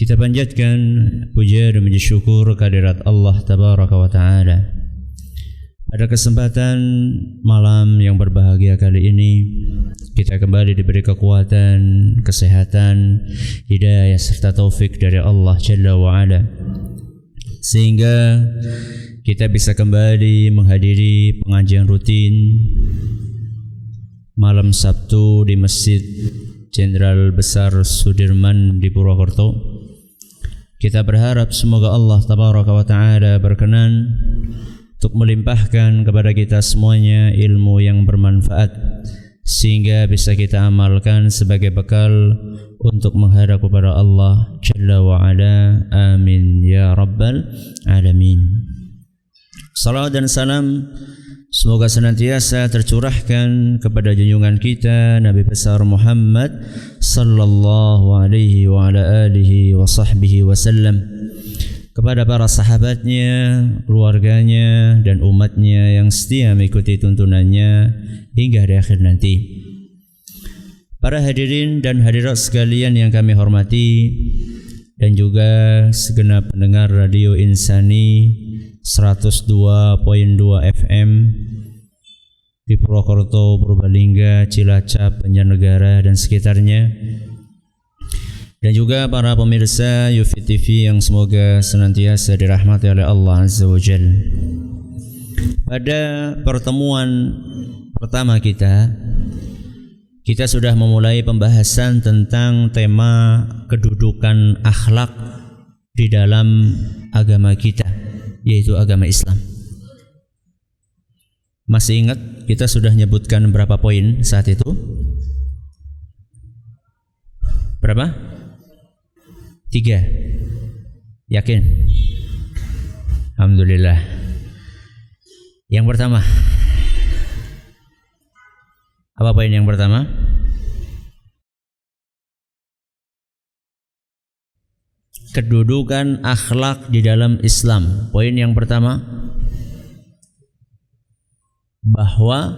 Kita panjatkan puja dan puji syukur kehadirat Allah Tabaraka wa Ta'ala. Pada kesempatan malam yang berbahagia kali ini Kita kembali diberi kekuatan, kesehatan, hidayah serta taufik dari Allah Jalla wa Ala. Sehingga kita bisa kembali menghadiri pengajian rutin Malam Sabtu di Masjid Jenderal Besar Sudirman di Purwokerto kita berharap semoga Allah tabaraka wa taala berkenan untuk melimpahkan kepada kita semuanya ilmu yang bermanfaat sehingga bisa kita amalkan sebagai bekal untuk menghadap kepada Allah Jalla wa ala. Amin ya rabbal alamin. Salawat dan salam Semoga senantiasa tercurahkan kepada junjungan kita Nabi besar Muhammad sallallahu alaihi wa ala alihi wa sahbihi wasallam kepada para sahabatnya, keluarganya dan umatnya yang setia mengikuti tuntunannya hingga di akhir nanti. Para hadirin dan hadirat sekalian yang kami hormati dan juga segenap pendengar radio Insani 102.2 FM di Purwokerto, Purbalingga, Cilacap, Banjarnegara dan sekitarnya dan juga para pemirsa Yufi TV yang semoga senantiasa dirahmati oleh Allah Azza wa Jal. Pada pertemuan pertama kita kita sudah memulai pembahasan tentang tema kedudukan akhlak di dalam agama kita yaitu agama Islam. Masih ingat kita sudah menyebutkan berapa poin saat itu? Berapa? Tiga. Yakin? Alhamdulillah. Yang pertama. Apa poin yang pertama? Kedudukan akhlak di dalam Islam. Poin yang pertama bahwa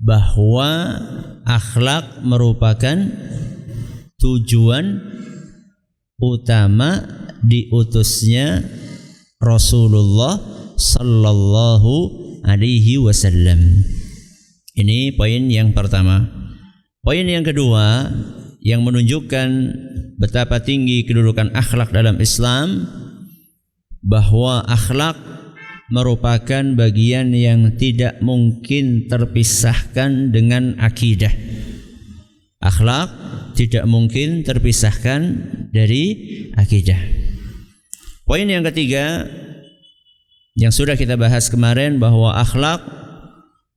bahwa akhlak merupakan tujuan utama diutusnya Rasulullah sallallahu alaihi wasallam. Ini poin yang pertama. Poin yang kedua yang menunjukkan betapa tinggi kedudukan akhlak dalam Islam bahwa akhlak merupakan bagian yang tidak mungkin terpisahkan dengan akidah. Akhlak tidak mungkin terpisahkan dari akidah. Poin yang ketiga yang sudah kita bahas kemarin bahwa akhlak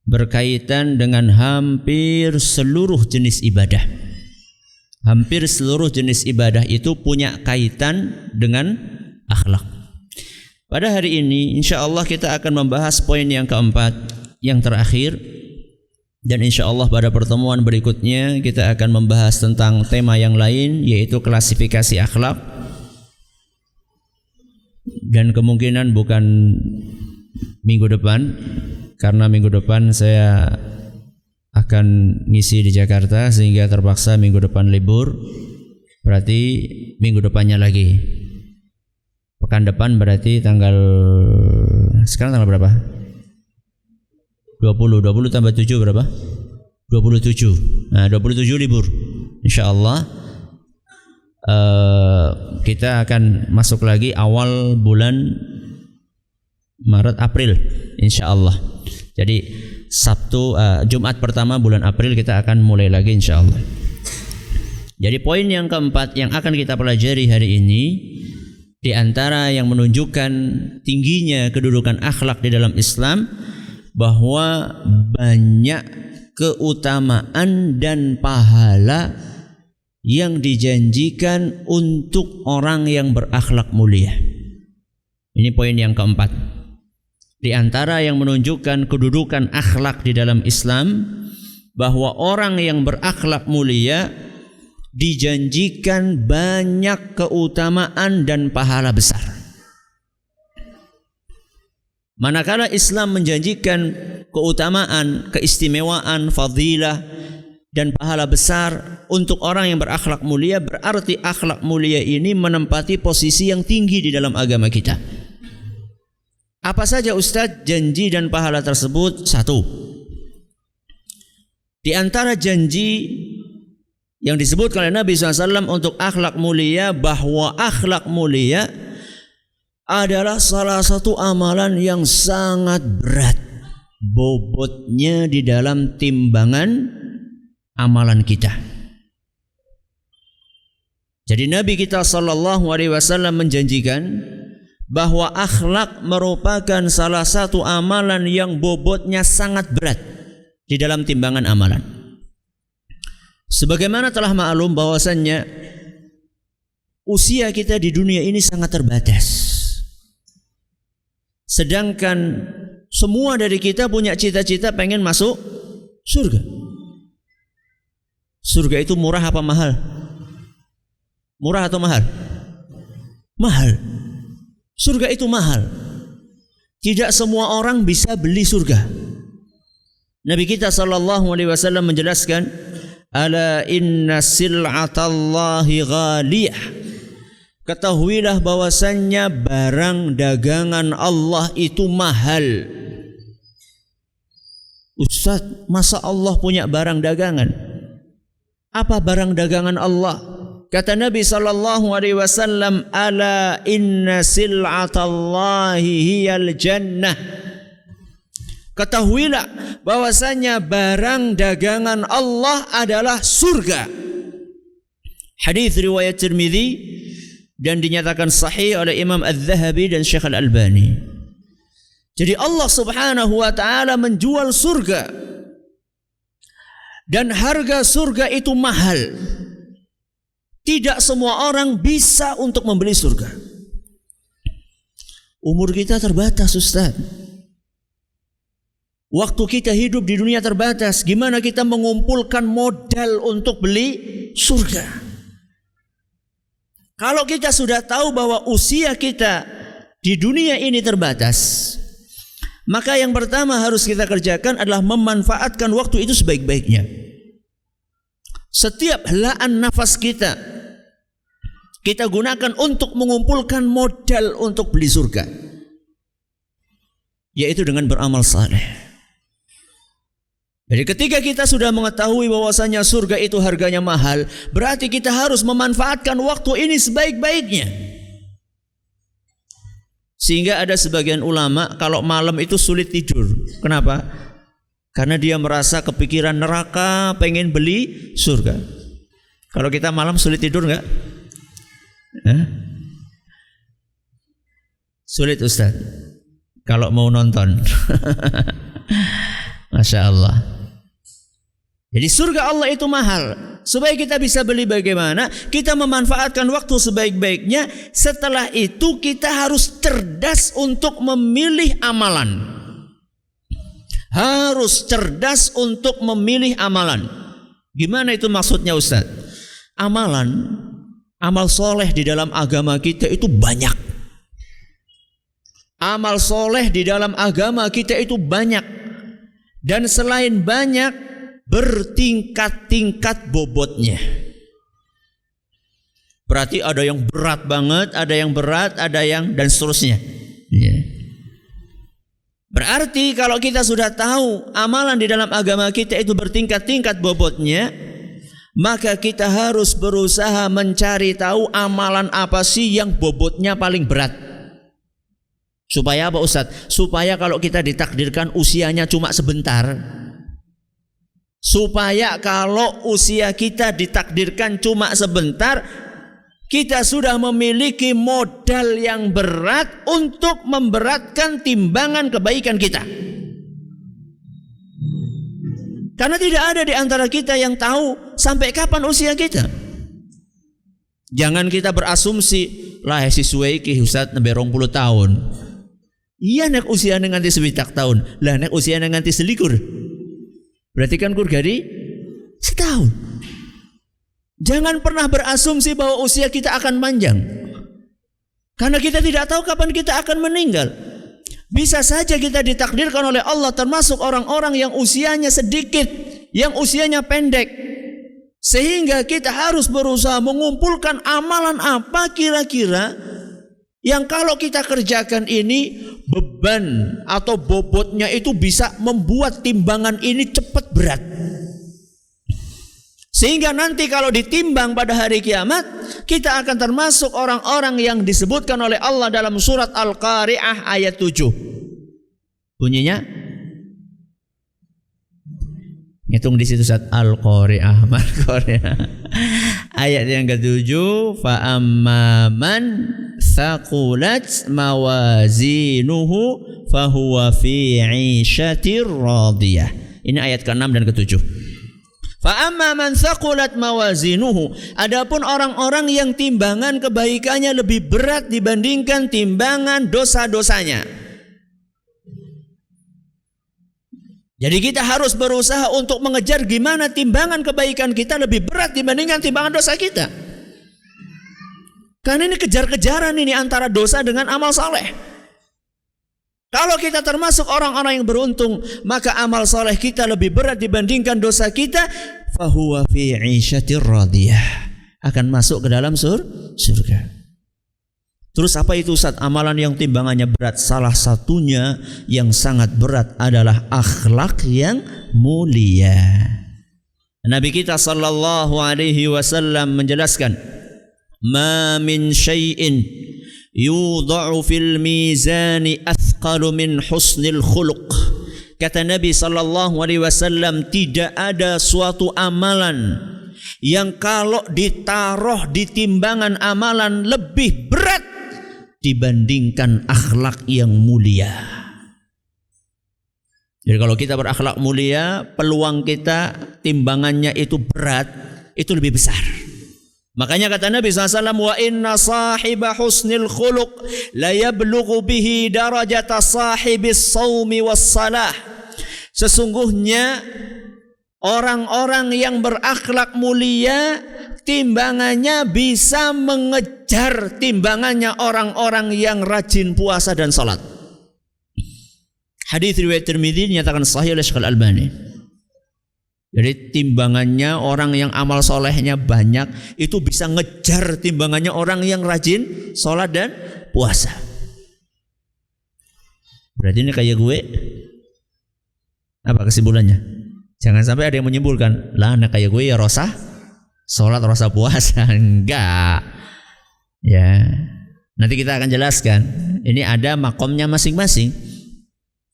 berkaitan dengan hampir seluruh jenis ibadah hampir seluruh jenis ibadah itu punya kaitan dengan akhlak. Pada hari ini insya Allah kita akan membahas poin yang keempat yang terakhir dan insya Allah pada pertemuan berikutnya kita akan membahas tentang tema yang lain yaitu klasifikasi akhlak dan kemungkinan bukan minggu depan karena minggu depan saya akan ngisi di Jakarta sehingga terpaksa minggu depan libur. Berarti minggu depannya lagi. Pekan depan berarti tanggal sekarang tanggal berapa? 20. 20 tambah 7 berapa? 27. Nah, 27 libur. Insya Allah uh, kita akan masuk lagi awal bulan Maret April insya Allah. Jadi Sabtu uh, Jumat pertama bulan April kita akan mulai lagi insya Allah. Jadi poin yang keempat yang akan kita pelajari hari ini di antara yang menunjukkan tingginya kedudukan akhlak di dalam Islam bahwa banyak keutamaan dan pahala yang dijanjikan untuk orang yang berakhlak mulia. Ini poin yang keempat. Di antara yang menunjukkan kedudukan akhlak di dalam Islam bahwa orang yang berakhlak mulia dijanjikan banyak keutamaan dan pahala besar. Manakala Islam menjanjikan keutamaan, keistimewaan, fadilah dan pahala besar untuk orang yang berakhlak mulia berarti akhlak mulia ini menempati posisi yang tinggi di dalam agama kita. Apa saja Ustadz janji dan pahala tersebut? Satu. Di antara janji yang disebutkan oleh Nabi SAW untuk akhlak mulia bahwa akhlak mulia adalah salah satu amalan yang sangat berat bobotnya di dalam timbangan amalan kita. Jadi Nabi kita sallallahu alaihi wasallam menjanjikan bahwa akhlak merupakan salah satu amalan yang bobotnya sangat berat di dalam timbangan amalan. Sebagaimana telah maklum bahwasannya usia kita di dunia ini sangat terbatas. Sedangkan semua dari kita punya cita-cita pengen masuk surga. Surga itu murah apa mahal? Murah atau mahal? Mahal. Surga itu mahal. Tidak semua orang bisa beli surga. Nabi kita sallallahu alaihi wasallam menjelaskan, "Ala inna sil'atallahi ghaliyah." Ketahuilah bahwasannya barang dagangan Allah itu mahal. Ustaz, masa Allah punya barang dagangan? Apa barang dagangan Allah? Kata Nabi sallallahu alaihi wasallam, "Ala inna sil'atallahi hiyal jannah." Ketahuilah bahwasanya barang dagangan Allah adalah surga. Hadis riwayat Tirmizi dan dinyatakan sahih oleh Imam Az-Zahabi dan Syekh Al-Albani. Jadi Allah Subhanahu wa taala menjual surga. Dan harga surga itu mahal. Tidak semua orang bisa untuk membeli surga. Umur kita terbatas, Ustaz. Waktu kita hidup di dunia terbatas, gimana kita mengumpulkan modal untuk beli surga? Kalau kita sudah tahu bahwa usia kita di dunia ini terbatas, maka yang pertama harus kita kerjakan adalah memanfaatkan waktu itu sebaik-baiknya. Setiap helaan nafas kita kita gunakan untuk mengumpulkan modal untuk beli surga. Yaitu dengan beramal saleh. Jadi ketika kita sudah mengetahui bahwasanya surga itu harganya mahal, berarti kita harus memanfaatkan waktu ini sebaik-baiknya. Sehingga ada sebagian ulama kalau malam itu sulit tidur. Kenapa? Karena dia merasa kepikiran neraka, pengen beli surga. Kalau kita malam sulit tidur nggak? Eh? Sulit Ustaz. Kalau mau nonton. Masya Allah. Jadi surga Allah itu mahal. Supaya kita bisa beli bagaimana? Kita memanfaatkan waktu sebaik-baiknya. Setelah itu kita harus cerdas untuk memilih amalan. Harus cerdas untuk memilih amalan. Gimana itu maksudnya Ustaz? Amalan, amal soleh di dalam agama kita itu banyak. Amal soleh di dalam agama kita itu banyak. Dan selain banyak, bertingkat-tingkat bobotnya. Berarti ada yang berat banget, ada yang berat, ada yang dan seterusnya. Ya. Berarti kalau kita sudah tahu amalan di dalam agama kita itu bertingkat-tingkat bobotnya, maka kita harus berusaha mencari tahu amalan apa sih yang bobotnya paling berat. Supaya apa Ustadz? Supaya kalau kita ditakdirkan usianya cuma sebentar, supaya kalau usia kita ditakdirkan cuma sebentar kita sudah memiliki modal yang berat untuk memberatkan timbangan kebaikan kita. Karena tidak ada di antara kita yang tahu sampai kapan usia kita. Jangan kita berasumsi lah siswa iki Ustaz nembe 20 tahun. Iya nek usia nganti sewitak tahun. Lah nek usia nganti selikur. Berarti kan kur gari setahun. Jangan pernah berasumsi bahwa usia kita akan panjang. Karena kita tidak tahu kapan kita akan meninggal. Bisa saja kita ditakdirkan oleh Allah termasuk orang-orang yang usianya sedikit, yang usianya pendek. Sehingga kita harus berusaha mengumpulkan amalan apa kira-kira yang kalau kita kerjakan ini beban atau bobotnya itu bisa membuat timbangan ini cepat berat. Sehingga nanti kalau ditimbang pada hari kiamat, kita akan termasuk orang-orang yang disebutkan oleh Allah dalam surat Al-Qari'ah ayat 7. Bunyinya Hitung di situ saat Al-Qari'ah, Al-Qari'ah. Ayat yang ketujuh, fa amman thaqulat mawazinuhu fahuwa fi radiyah. Ini ayat ke-6 dan ke-7. Fa amma man thaqulat mawazinuhu, adapun orang-orang yang timbangan kebaikannya lebih berat dibandingkan timbangan dosa-dosanya. Jadi kita harus berusaha untuk mengejar gimana timbangan kebaikan kita lebih berat dibandingkan timbangan dosa kita. Karena ini kejar-kejaran ini antara dosa dengan amal saleh. Kalau kita termasuk orang-orang yang beruntung, maka amal soleh kita lebih berat dibandingkan dosa kita. Fahuwa fi radiyah. Akan masuk ke dalam sur surga. Terus apa itu Ustaz? Amalan yang timbangannya berat. Salah satunya yang sangat berat adalah akhlak yang mulia. Nabi kita sallallahu alaihi wasallam menjelaskan, "Ma min syai'in yudha'u fil mizani athqalu min husnil khuluq." Kata Nabi sallallahu alaihi wasallam, tidak ada suatu amalan yang kalau ditaruh di timbangan amalan lebih berat dibandingkan akhlak yang mulia. Jadi kalau kita berakhlak mulia, peluang kita timbangannya itu berat, itu lebih besar. Makanya kata Nabi SAW, wa inna sahiba husnil khuluq la yablughu bihi darajata sahibis sawmi was salah. Sesungguhnya orang-orang yang berakhlak mulia timbangannya bisa mengejar timbangannya orang-orang yang rajin puasa dan salat. Hadis riwayat Tirmidzi dinyatakan sahih oleh Syekh Al-Albani. Jadi timbangannya orang yang amal solehnya banyak itu bisa ngejar timbangannya orang yang rajin sholat dan puasa. Berarti ini kayak gue. Apa kesimpulannya? Jangan sampai ada yang menyimpulkan, lah anak kayak gue ya rosah sholat rasa puasa enggak ya nanti kita akan jelaskan ini ada makomnya masing-masing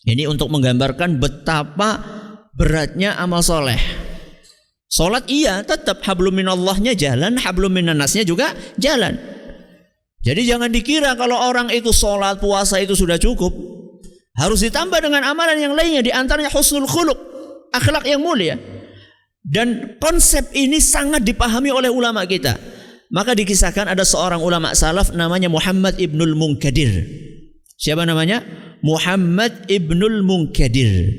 ini untuk menggambarkan betapa beratnya amal soleh sholat iya tetap hablum minallahnya jalan hablum minannasnya juga jalan jadi jangan dikira kalau orang itu sholat puasa itu sudah cukup harus ditambah dengan amalan yang lainnya di antaranya husnul khuluq akhlak yang mulia dan konsep ini sangat dipahami oleh ulama kita. Maka dikisahkan ada seorang ulama salaf namanya Muhammad ibnul Munkadir. Siapa namanya? Muhammad ibnul Munkadir.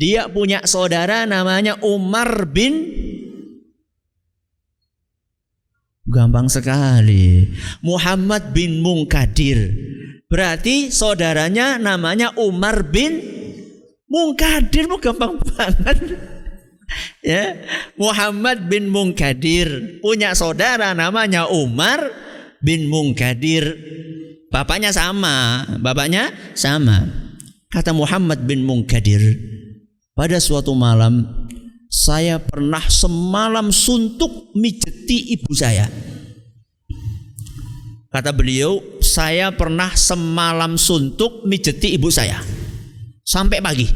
Dia punya saudara namanya Umar bin Gampang sekali. Muhammad bin Munkadir. Berarti saudaranya namanya Umar bin Munkadir. Gampang banget. Ya. Muhammad bin Munkadir. Punya saudara namanya Umar bin Munkadir. Bapaknya sama. Bapaknya sama. Kata Muhammad bin Munkadir pada suatu malam saya pernah semalam suntuk mijeti ibu saya kata beliau saya pernah semalam suntuk mijeti ibu saya sampai pagi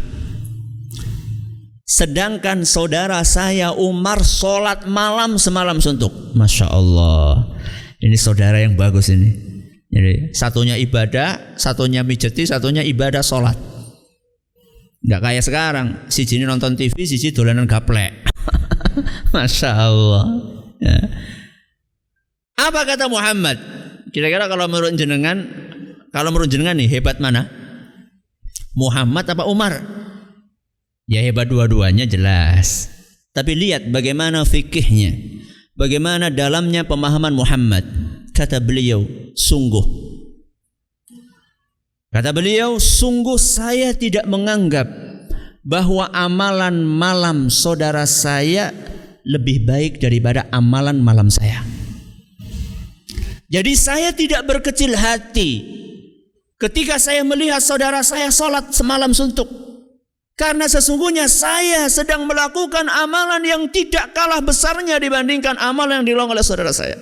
Sedangkan saudara saya Umar sholat malam semalam suntuk. Masya Allah. Ini saudara yang bagus ini. Jadi satunya ibadah, satunya mijeti, satunya ibadah sholat. Gak kayak sekarang. Si jini nonton TV, si jini dolanan gaplek. Masya Allah. Ya. Apa kata Muhammad? Kira-kira kalau menurut jenengan, kalau menurut jenengan nih hebat mana? Muhammad apa Umar? Ya hebat dua-duanya jelas. Tapi lihat bagaimana fikihnya. Bagaimana dalamnya pemahaman Muhammad. Kata beliau, sungguh. Kata beliau, sungguh saya tidak menganggap bahwa amalan malam saudara saya lebih baik daripada amalan malam saya. Jadi saya tidak berkecil hati ketika saya melihat saudara saya sholat semalam suntuk. Karena sesungguhnya saya sedang melakukan amalan yang tidak kalah besarnya dibandingkan amalan yang dilakukan oleh saudara saya.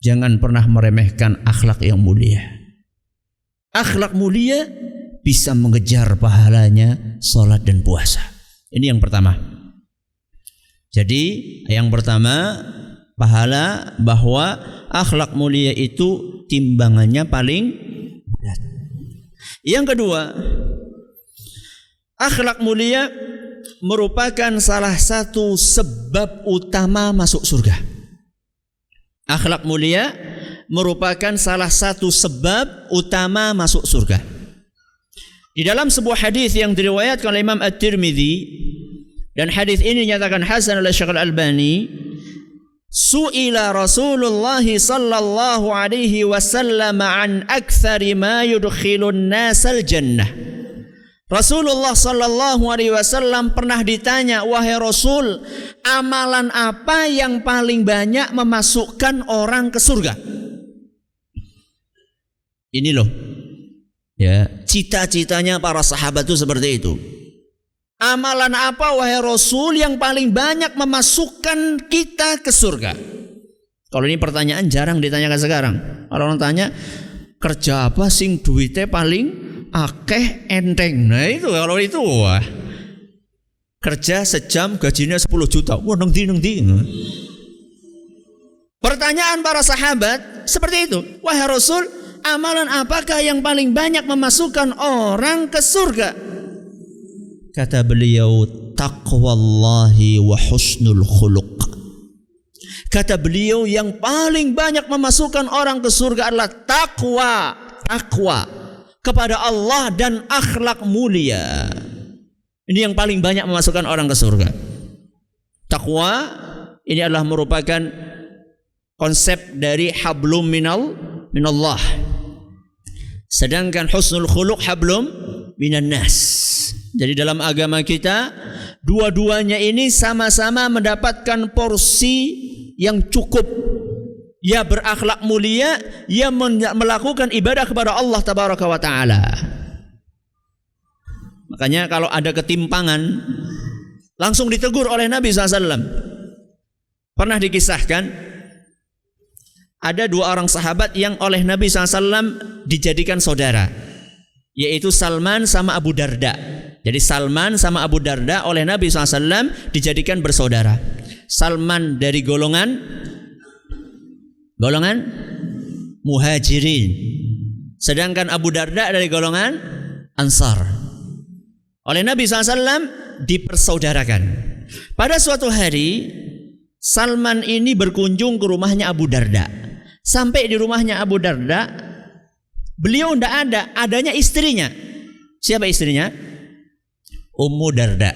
Jangan pernah meremehkan akhlak yang mulia. Akhlak mulia bisa mengejar pahalanya sholat dan puasa. Ini yang pertama. Jadi yang pertama pahala bahwa akhlak mulia itu timbangannya paling berat. Yang kedua, akhlak mulia merupakan salah satu sebab utama masuk surga. Akhlak mulia merupakan salah satu sebab utama masuk surga. Di dalam sebuah hadis yang diriwayatkan oleh Imam At-Tirmidzi dan hadis ini dinyatakan hasan oleh Syekh Al-Albani Su'ila Rasulullah sallallahu alaihi wasallam an aktsari ma yudkhilun nasal jannah Rasulullah sallallahu alaihi wasallam pernah ditanya wahai Rasul amalan apa yang paling banyak memasukkan orang ke surga Ini loh Ya, cita-citanya para sahabat itu seperti itu. Amalan apa wahai Rasul yang paling banyak memasukkan kita ke surga? Kalau ini pertanyaan jarang ditanyakan sekarang. Kalau orang tanya kerja apa sing duitnya paling akeh enteng. Nah itu kalau itu wah. Kerja sejam gajinya 10 juta. Wah neng di neng di. Pertanyaan para sahabat seperti itu. Wahai Rasul, amalan apakah yang paling banyak memasukkan orang ke surga? Kata beliau, taqwallahi wa husnul khuluq. Kata beliau yang paling banyak memasukkan orang ke surga adalah takwa, takwa kepada Allah dan akhlak mulia. Ini yang paling banyak memasukkan orang ke surga. Takwa ini adalah merupakan konsep dari hablum minal minallah Sedangkan husnul khuluq hablum minan nas. Jadi dalam agama kita dua-duanya ini sama-sama mendapatkan porsi yang cukup. Ya berakhlak mulia, ya melakukan ibadah kepada Allah tabaraka wa taala. Makanya kalau ada ketimpangan langsung ditegur oleh Nabi SAW. Pernah dikisahkan ada dua orang sahabat yang oleh Nabi SAW dijadikan saudara yaitu Salman sama Abu Darda. Jadi Salman sama Abu Darda oleh Nabi SAW dijadikan bersaudara. Salman dari golongan golongan muhajirin. Sedangkan Abu Darda dari golongan ansar. Oleh Nabi SAW dipersaudarakan. Pada suatu hari Salman ini berkunjung ke rumahnya Abu Darda Sampai di rumahnya Abu Darda, beliau tidak ada, adanya istrinya. Siapa istrinya? Ummu Darda.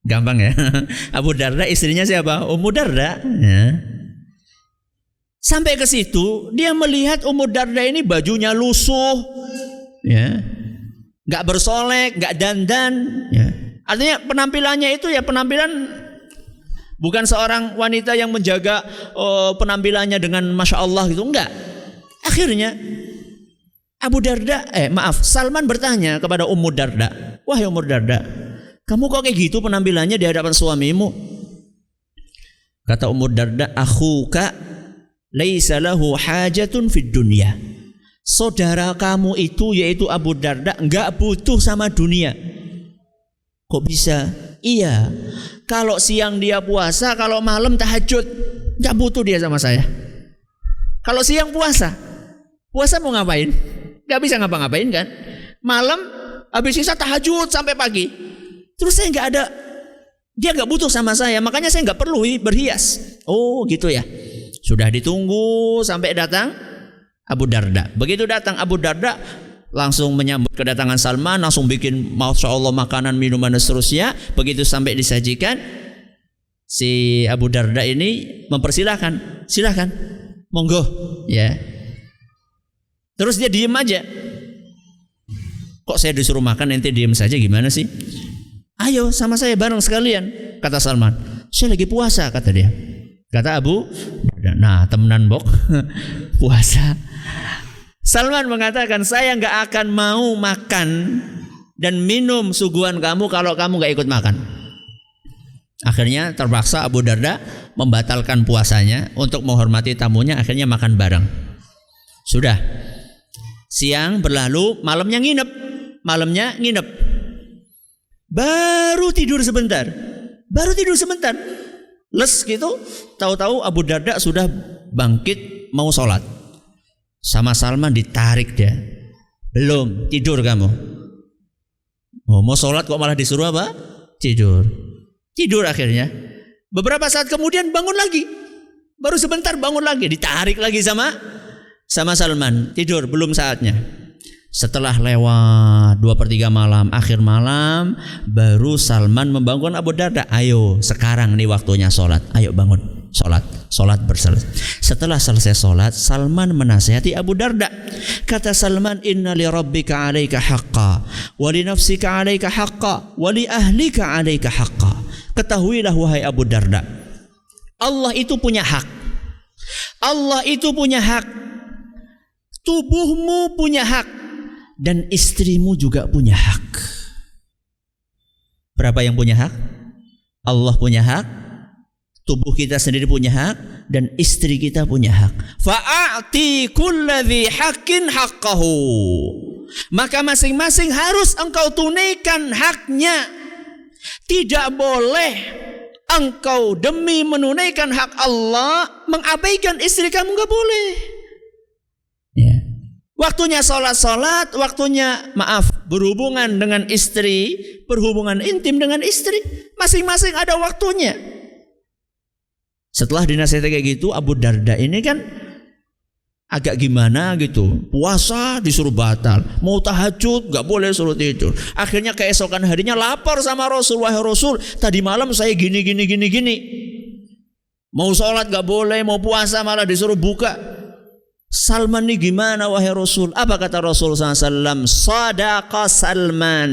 Gampang ya. Abu Darda istrinya siapa? Ummu Darda. Ya. Sampai ke situ, dia melihat Ummu Darda ini bajunya lusuh, ya, nggak bersolek, nggak dandan. Ya. Artinya penampilannya itu ya penampilan Bukan seorang wanita yang menjaga oh, penampilannya dengan masya Allah gitu, enggak. Akhirnya Abu Darda, eh maaf, Salman bertanya kepada Ummu Darda, wahai Ummu Darda, kamu kok kayak gitu penampilannya di hadapan suamimu? Kata Ummu Darda, akhuka laisa lahu hajatun fid dunya. Saudara kamu itu yaitu Abu Darda enggak butuh sama dunia. Kok bisa? Iya. Kalau siang dia puasa, kalau malam tahajud, nggak butuh dia sama saya. Kalau siang puasa, puasa mau ngapain? Nggak bisa ngapa-ngapain kan? Malam habis sisa tahajud sampai pagi. Terus saya nggak ada, dia nggak butuh sama saya, makanya saya nggak perlu berhias. Oh gitu ya. Sudah ditunggu sampai datang Abu Darda. Begitu datang Abu Darda langsung menyambut kedatangan Salman, langsung bikin masya Allah makanan, minuman dan seterusnya. Begitu sampai disajikan, si Abu Darda ini mempersilahkan, silahkan, monggo, ya. Terus dia diem aja. Kok saya disuruh makan ente diem saja gimana sih? Ayo sama saya bareng sekalian, kata Salman. Saya lagi puasa, kata dia. Kata Abu, nah temenan bok, puasa. Salman mengatakan saya nggak akan mau makan dan minum suguhan kamu kalau kamu nggak ikut makan. Akhirnya terpaksa Abu Darda membatalkan puasanya untuk menghormati tamunya. Akhirnya makan bareng. Sudah siang berlalu, malamnya nginep, malamnya nginep. Baru tidur sebentar, baru tidur sebentar. Les gitu, tahu-tahu Abu Darda sudah bangkit mau sholat. Sama Salman ditarik dia. Belum, tidur kamu. Oh, mau sholat kok malah disuruh apa? Tidur. Tidur akhirnya. Beberapa saat kemudian bangun lagi. Baru sebentar bangun lagi, ditarik lagi sama sama Salman. Tidur, belum saatnya. Setelah lewat dua per tiga malam, akhir malam, baru Salman membangun Abu Darda. Ayo, sekarang nih waktunya sholat. Ayo bangun, sholat. Sholat berselesai. Setelah selesai sholat, Salman menasihati Abu Darda. Kata Salman, Inna li rabbika alaika haqqa, wa li nafsika alaika haqqa, wa li ahlika alaika haqqa. Ketahuilah wahai Abu Darda, Allah itu punya hak. Allah itu punya hak. Tubuhmu punya hak dan istrimu juga punya hak. Berapa yang punya hak? Allah punya hak, tubuh kita sendiri punya hak dan istri kita punya hak. Fa'ati kulladzi haqqin haqqahu. Maka masing-masing harus engkau tunaikan haknya. Tidak boleh engkau demi menunaikan hak Allah mengabaikan istri kamu nggak boleh. Ya. Waktunya sholat-sholat, waktunya maaf berhubungan dengan istri, berhubungan intim dengan istri, masing-masing ada waktunya. Setelah dinasihati kayak gitu, Abu Darda ini kan agak gimana gitu. Puasa disuruh batal, mau tahajud nggak boleh suruh tidur. Akhirnya keesokan harinya lapor sama Rasul, wahai Rasul, tadi malam saya gini gini gini gini. Mau sholat nggak boleh, mau puasa malah disuruh buka. Salman ini gimana wahai Rasul? Apa kata Rasul SAW? Sadaqa Salman.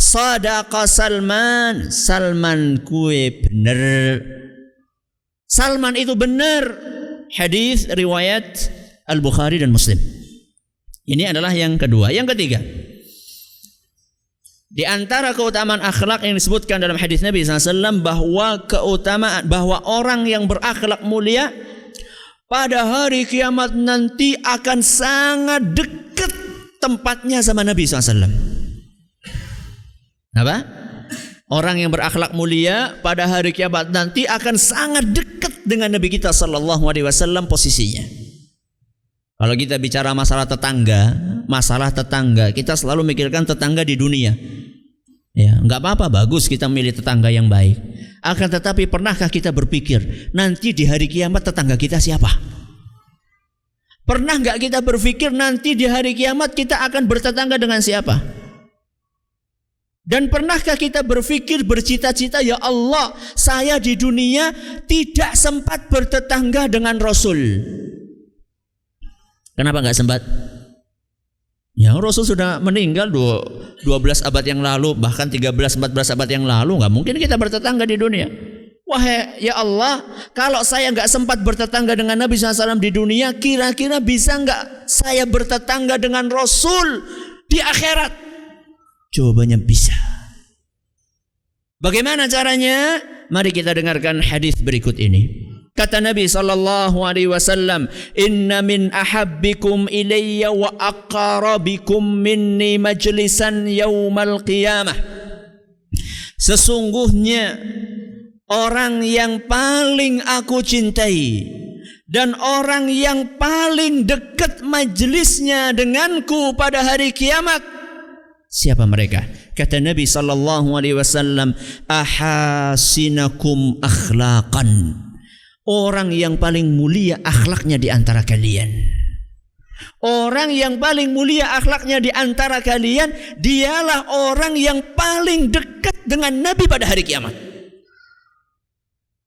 Sadaqa Salman. Salman kue benar. Salman itu benar. Hadis riwayat Al-Bukhari dan Muslim. Ini adalah yang kedua. Yang ketiga. Di antara keutamaan akhlak yang disebutkan dalam hadis Nabi SAW bahwa keutamaan bahwa orang yang berakhlak mulia pada hari kiamat nanti akan sangat dekat tempatnya sama Nabi SAW. Apa? Orang yang berakhlak mulia pada hari kiamat nanti akan sangat dekat dengan Nabi kita Sallallahu Alaihi Wasallam posisinya. Kalau kita bicara masalah tetangga, masalah tetangga, kita selalu mikirkan tetangga di dunia. Ya, nggak apa-apa, bagus kita milih tetangga yang baik. Akan tetapi pernahkah kita berpikir nanti di hari kiamat tetangga kita siapa? Pernah nggak kita berpikir nanti di hari kiamat kita akan bertetangga dengan siapa? Dan pernahkah kita berpikir bercita-cita ya Allah, saya di dunia tidak sempat bertetangga dengan Rasul. Kenapa nggak sempat? Ya Rasul sudah meninggal 12 abad yang lalu, bahkan 13 14 abad yang lalu, nggak mungkin kita bertetangga di dunia. Wahai ya Allah, kalau saya nggak sempat bertetangga dengan Nabi SAW di dunia, kira-kira bisa nggak saya bertetangga dengan Rasul di akhirat? Jawabannya bisa. Bagaimana caranya? Mari kita dengarkan hadis berikut ini. Kata Nabi sallallahu alaihi wasallam, "Inna min ahabbikum ilayya wa aqrabikum minni majlisan yaumal qiyamah." Sesungguhnya orang yang paling aku cintai dan orang yang paling dekat majlisnya denganku pada hari kiamat Siapa mereka? Kata Nabi sallallahu alaihi wasallam, "Ahasinakum akhlaqan." orang yang paling mulia akhlaknya di antara kalian. Orang yang paling mulia akhlaknya di antara kalian dialah orang yang paling dekat dengan Nabi pada hari kiamat.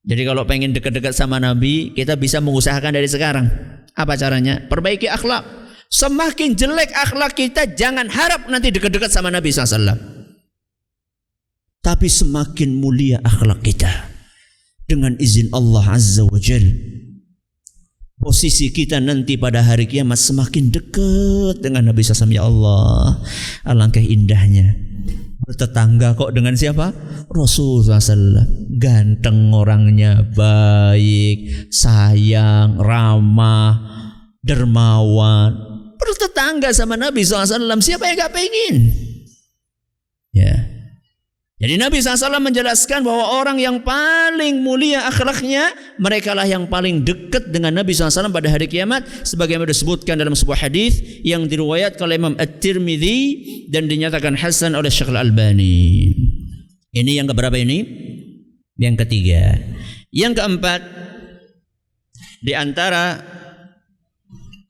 Jadi kalau pengen dekat-dekat sama Nabi, kita bisa mengusahakan dari sekarang. Apa caranya? Perbaiki akhlak. Semakin jelek akhlak kita, jangan harap nanti dekat-dekat sama Nabi SAW. Tapi semakin mulia akhlak kita dengan izin Allah Azza wa Jal. Posisi kita nanti pada hari kiamat semakin dekat dengan Nabi SAW. Ya Allah, alangkah indahnya. Bertetangga kok dengan siapa? Rasulullah SAW. Ganteng orangnya, baik, sayang, ramah, dermawan, bertetangga sama Nabi SAW. Siapa yang gak pengen? Ya. Jadi Nabi SAW menjelaskan bahwa orang yang paling mulia akhlaknya mereka lah yang paling dekat dengan Nabi SAW pada hari kiamat sebagaimana disebutkan dalam sebuah hadis yang diriwayatkan oleh Imam At-Tirmidzi dan dinyatakan hasan oleh Syekh Al-Albani. Ini yang keberapa ini? Yang ketiga. Yang keempat di antara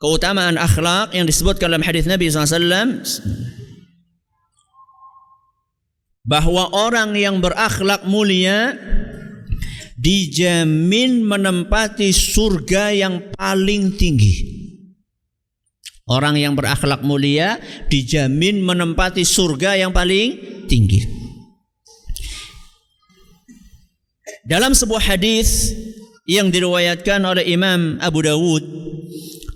keutamaan akhlak yang disebutkan dalam hadis Nabi SAW bahwa orang yang berakhlak mulia dijamin menempati surga yang paling tinggi. Orang yang berakhlak mulia dijamin menempati surga yang paling tinggi. Dalam sebuah hadis yang diriwayatkan oleh Imam Abu Dawud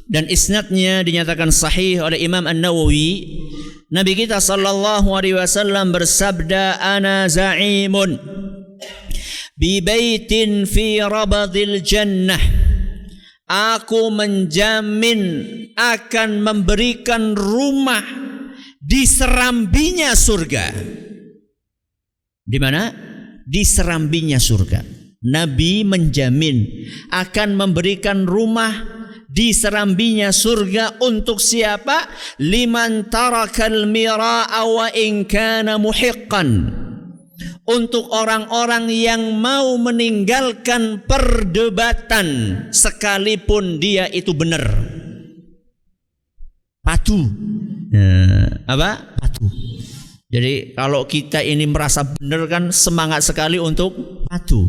dan isnadnya dinyatakan sahih oleh Imam An-Nawawi. Nabi kita sallallahu alaihi wasallam bersabda ana za'imun bi baitin fi rabadil jannah. Aku menjamin akan memberikan rumah di serambinya surga. Di mana? Di serambinya surga. Nabi menjamin akan memberikan rumah di serambinya surga untuk siapa? Liman tarakal mira'a wa in kana muhiqqan. Untuk orang-orang yang mau meninggalkan perdebatan sekalipun dia itu benar. Patuh. Ya, apa? Patuh. Jadi kalau kita ini merasa benar kan semangat sekali untuk patuh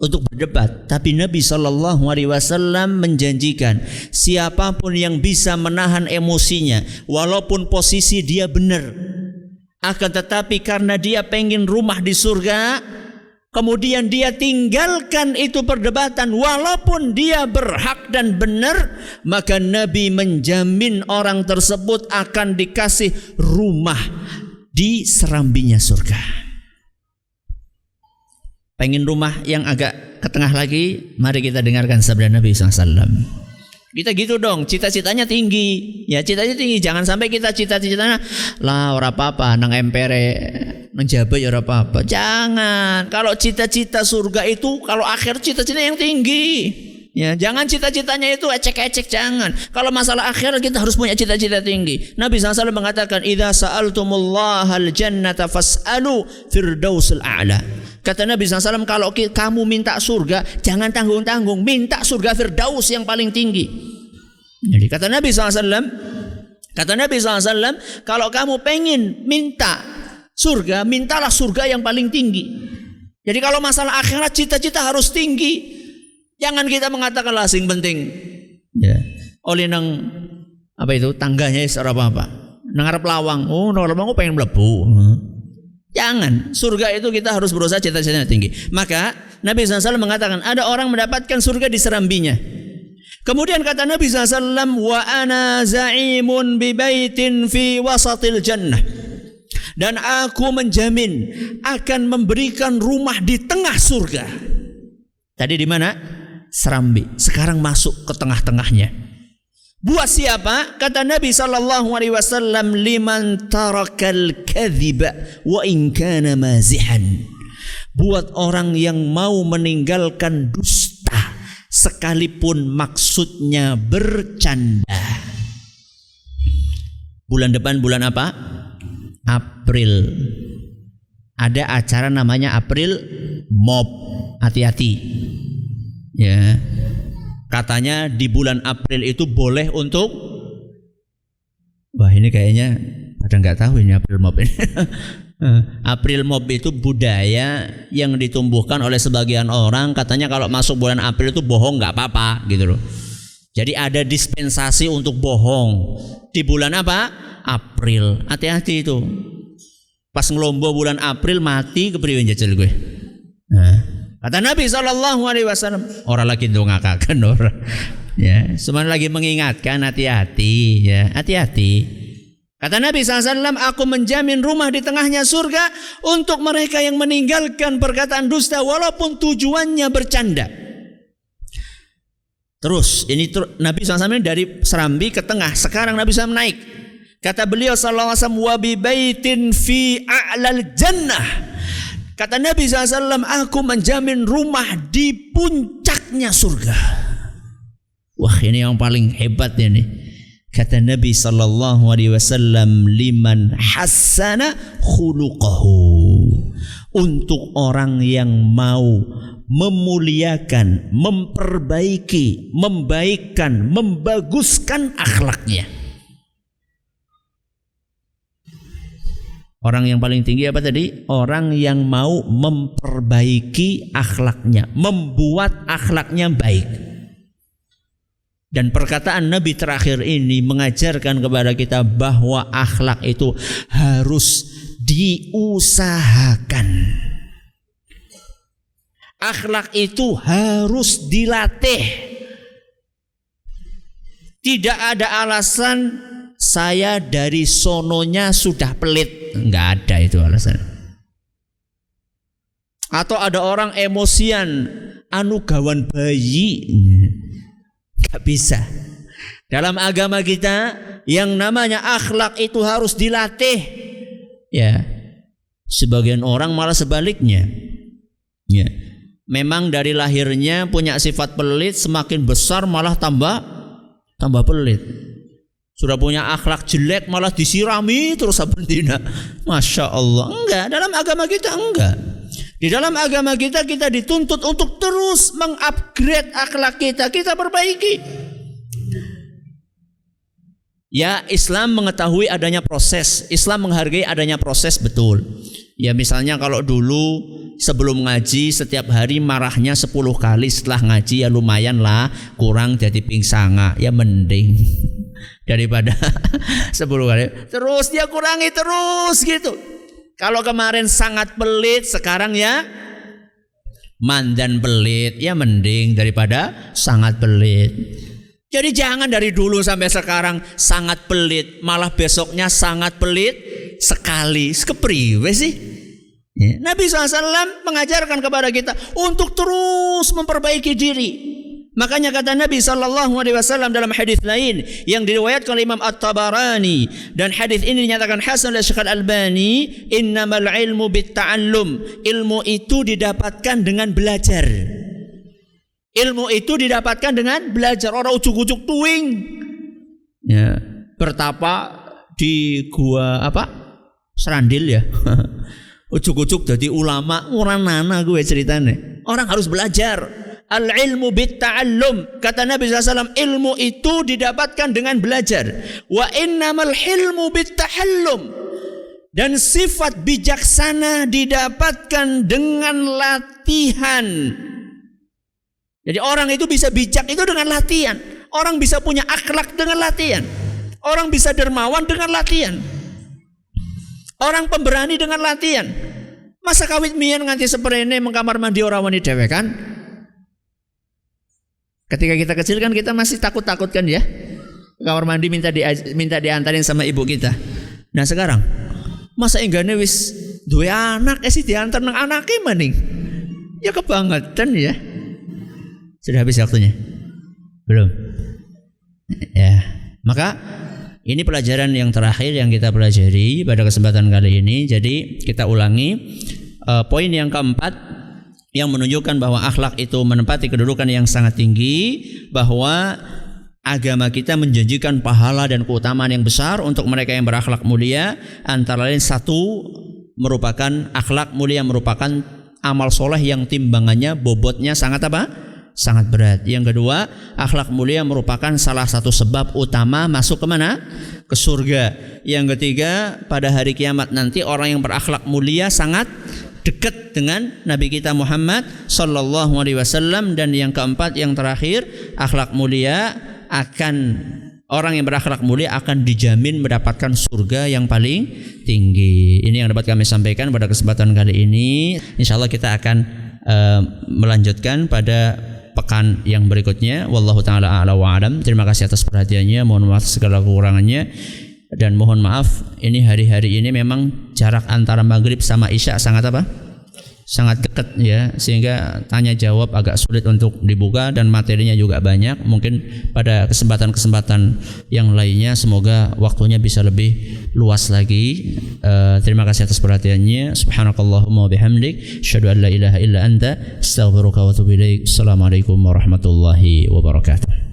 untuk berdebat. Tapi Nabi Shallallahu Alaihi Wasallam menjanjikan siapa pun yang bisa menahan emosinya, walaupun posisi dia benar, akan tetapi karena dia pengen rumah di surga, kemudian dia tinggalkan itu perdebatan, walaupun dia berhak dan benar, maka Nabi menjamin orang tersebut akan dikasih rumah di serambinya surga. Pengen rumah yang agak ke tengah lagi, mari kita dengarkan sabda Nabi SAW. Kita gitu dong, cita-citanya tinggi. Ya, cita-citanya tinggi. Jangan sampai kita cita-citanya lah ora apa-apa nang empere menjabat ya ora apa-apa. Jangan. Kalau cita-cita surga itu kalau akhir cita-cita yang tinggi. Ya, jangan cita-citanya itu ecek-ecek jangan. Kalau masalah akhirat kita harus punya cita-cita tinggi. Nabi SAW mengatakan, "Idza sa'altumullaha al-jannata fas'alu firdausil a'la." Kata Nabi SAW, kalau kamu minta surga, jangan tanggung-tanggung, minta surga firdaus yang paling tinggi. Jadi kata Nabi SAW, kata Nabi SAW, kalau kamu pengen minta surga, mintalah surga yang paling tinggi. Jadi kalau masalah akhirat cita-cita harus tinggi. Jangan kita mengatakan lah sing penting. Ya. Oleh nang apa itu tangganya secara apa apa. Nang arep lawang. Oh, nang lawang pengen mlebu. Jangan. Surga itu kita harus berusaha cita-citanya tinggi. Maka Nabi SAW mengatakan ada orang mendapatkan surga di serambinya. Kemudian kata Nabi SAW, wa ana za'imun bi baitin fi wasatil jannah. Dan aku menjamin akan memberikan rumah di tengah surga. Tadi di mana? Serambi. Sekarang masuk ke tengah-tengahnya. Buat siapa? Kata Nabi sallallahu alaihi wasallam liman tarakal kadhiba wa in kana mazihan. Buat orang yang mau meninggalkan dusta sekalipun maksudnya bercanda. Bulan depan bulan apa? April. Ada acara namanya April Mob. Hati-hati Ya. Katanya di bulan April itu boleh untuk Wah, ini kayaknya pada nggak tahu ini April Mop ini. April Mop itu budaya yang ditumbuhkan oleh sebagian orang katanya kalau masuk bulan April itu bohong nggak apa-apa gitu loh. Jadi ada dispensasi untuk bohong di bulan apa? April. Hati-hati itu. Pas ngelombo bulan April mati kepriwe jajal gue. Nah, kata Nabi Shallallahu Alaihi Wasallam orang lagi dongakakan orang. Ya, semuanya lagi mengingatkan hati-hati ya, hati-hati. Kata Nabi SAW, aku menjamin rumah di tengahnya surga untuk mereka yang meninggalkan perkataan dusta walaupun tujuannya bercanda. Terus ini Nabi SAW dari Serambi ke tengah. Sekarang Nabi SAW naik. Kata beliau sallallahu alaihi wasallam wa bi baitin fi a'lal jannah. Kata Nabi SAW, aku menjamin rumah di puncaknya surga. Wah ini yang paling hebat ini. Kata Nabi sallallahu alaihi wasallam liman hassana khuluquhu. Untuk orang yang mau memuliakan, memperbaiki, membaikkan, membaguskan akhlaknya. Orang yang paling tinggi apa tadi? Orang yang mau memperbaiki akhlaknya, membuat akhlaknya baik. Dan perkataan Nabi terakhir ini mengajarkan kepada kita bahwa akhlak itu harus diusahakan. Akhlak itu harus dilatih. Tidak ada alasan saya dari sononya sudah pelit. Enggak ada itu alasan. Atau ada orang emosian, anu gawan bayi. Enggak bisa. Dalam agama kita yang namanya akhlak itu harus dilatih. Ya. Sebagian orang malah sebaliknya. Ya. Memang dari lahirnya punya sifat pelit, semakin besar malah tambah tambah pelit. Sudah punya akhlak jelek malah disirami terus sabentina. Masya Allah. Enggak, dalam agama kita enggak. Di dalam agama kita kita dituntut untuk terus mengupgrade akhlak kita, kita perbaiki. Ya Islam mengetahui adanya proses, Islam menghargai adanya proses betul. Ya misalnya kalau dulu sebelum ngaji setiap hari marahnya 10 kali setelah ngaji ya lumayan lah kurang jadi pingsanga ya mending daripada 10 kali. Terus dia kurangi terus gitu. Kalau kemarin sangat pelit, sekarang ya mandan pelit, ya mending daripada sangat pelit. Jadi jangan dari dulu sampai sekarang sangat pelit, malah besoknya sangat pelit sekali. Kepriwe sih? Ya. Nabi SAW mengajarkan kepada kita untuk terus memperbaiki diri. Makanya kata Nabi sallallahu alaihi wasallam dalam hadis lain yang diriwayatkan oleh Imam At-Tabarani dan hadis ini dinyatakan hasan oleh Syekh Al-Albani, innamal ilmu bitta'allum. Ilmu itu didapatkan dengan belajar. Ilmu itu didapatkan dengan belajar. Orang ujuk-ujuk tuing. Ya, bertapa di gua apa? Serandil ya. ujuk-ujuk jadi ulama, orang nana gue ceritanya. Orang harus belajar. Al-ilmu bitta'allum. Kata Nabi SAW, ilmu itu didapatkan dengan belajar. Wa innamal hilmu bitta'allum. Dan sifat bijaksana didapatkan dengan latihan. Jadi orang itu bisa bijak itu dengan latihan. Orang bisa punya akhlak dengan latihan. Orang bisa dermawan dengan latihan. Orang pemberani dengan latihan. Masa kawit mian nganti seperene mengkamar mandi orang wanita dewe kan? Ketika kita kecil kan kita masih takut-takut kan ya. Kamar mandi minta di minta diantarin sama ibu kita. Nah sekarang masa enggaknya wis dua anak eh sih diantar nang anaknya maning. Ya kebangetan ya. Sudah habis waktunya? Belum. Ya. Maka ini pelajaran yang terakhir yang kita pelajari pada kesempatan kali ini. Jadi kita ulangi uh, poin yang keempat yang menunjukkan bahwa akhlak itu menempati kedudukan yang sangat tinggi bahwa agama kita menjanjikan pahala dan keutamaan yang besar untuk mereka yang berakhlak mulia antara lain satu merupakan akhlak mulia merupakan amal soleh yang timbangannya bobotnya sangat apa sangat berat. Yang kedua, akhlak mulia merupakan salah satu sebab utama masuk ke mana? Ke surga. Yang ketiga, pada hari kiamat nanti orang yang berakhlak mulia sangat dekat dengan Nabi kita Muhammad sallallahu alaihi wasallam dan yang keempat yang terakhir akhlak mulia akan orang yang berakhlak mulia akan dijamin mendapatkan surga yang paling tinggi. Ini yang dapat kami sampaikan pada kesempatan kali ini. Insya Allah kita akan uh, melanjutkan pada pekan yang berikutnya. Wallahu taala a'la wa alam. Terima kasih atas perhatiannya. Mohon maaf segala kekurangannya dan mohon maaf ini hari-hari ini memang jarak antara maghrib sama isya sangat apa? sangat dekat ya. Sehingga tanya jawab agak sulit untuk dibuka dan materinya juga banyak. Mungkin pada kesempatan-kesempatan yang lainnya semoga waktunya bisa lebih luas lagi. Uh, terima kasih atas perhatiannya. Subhanakallahumma bihamdik. Syadu an la ilaha illa anta. Wa assalamualaikum warahmatullahi wabarakatuh